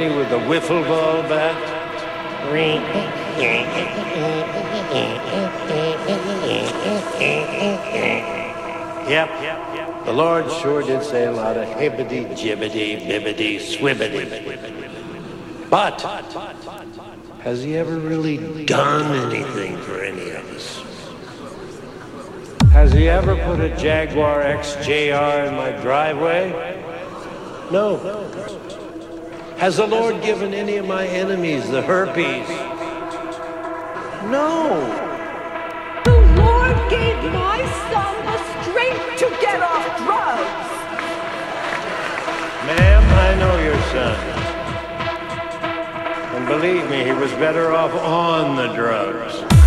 me with a wiffle ball bat. Yep, the Lord sure did say a lot of hibbity, jibbity, bibbity, swibbity. But has he ever really done anything for any of us? Has he ever put a Jaguar XJR in my driveway? No. Has the Lord given any of my enemies the herpes? No. The Lord gave my son the strength to get off drugs. Ma'am, I know your son. And believe me, he was better off on the drugs.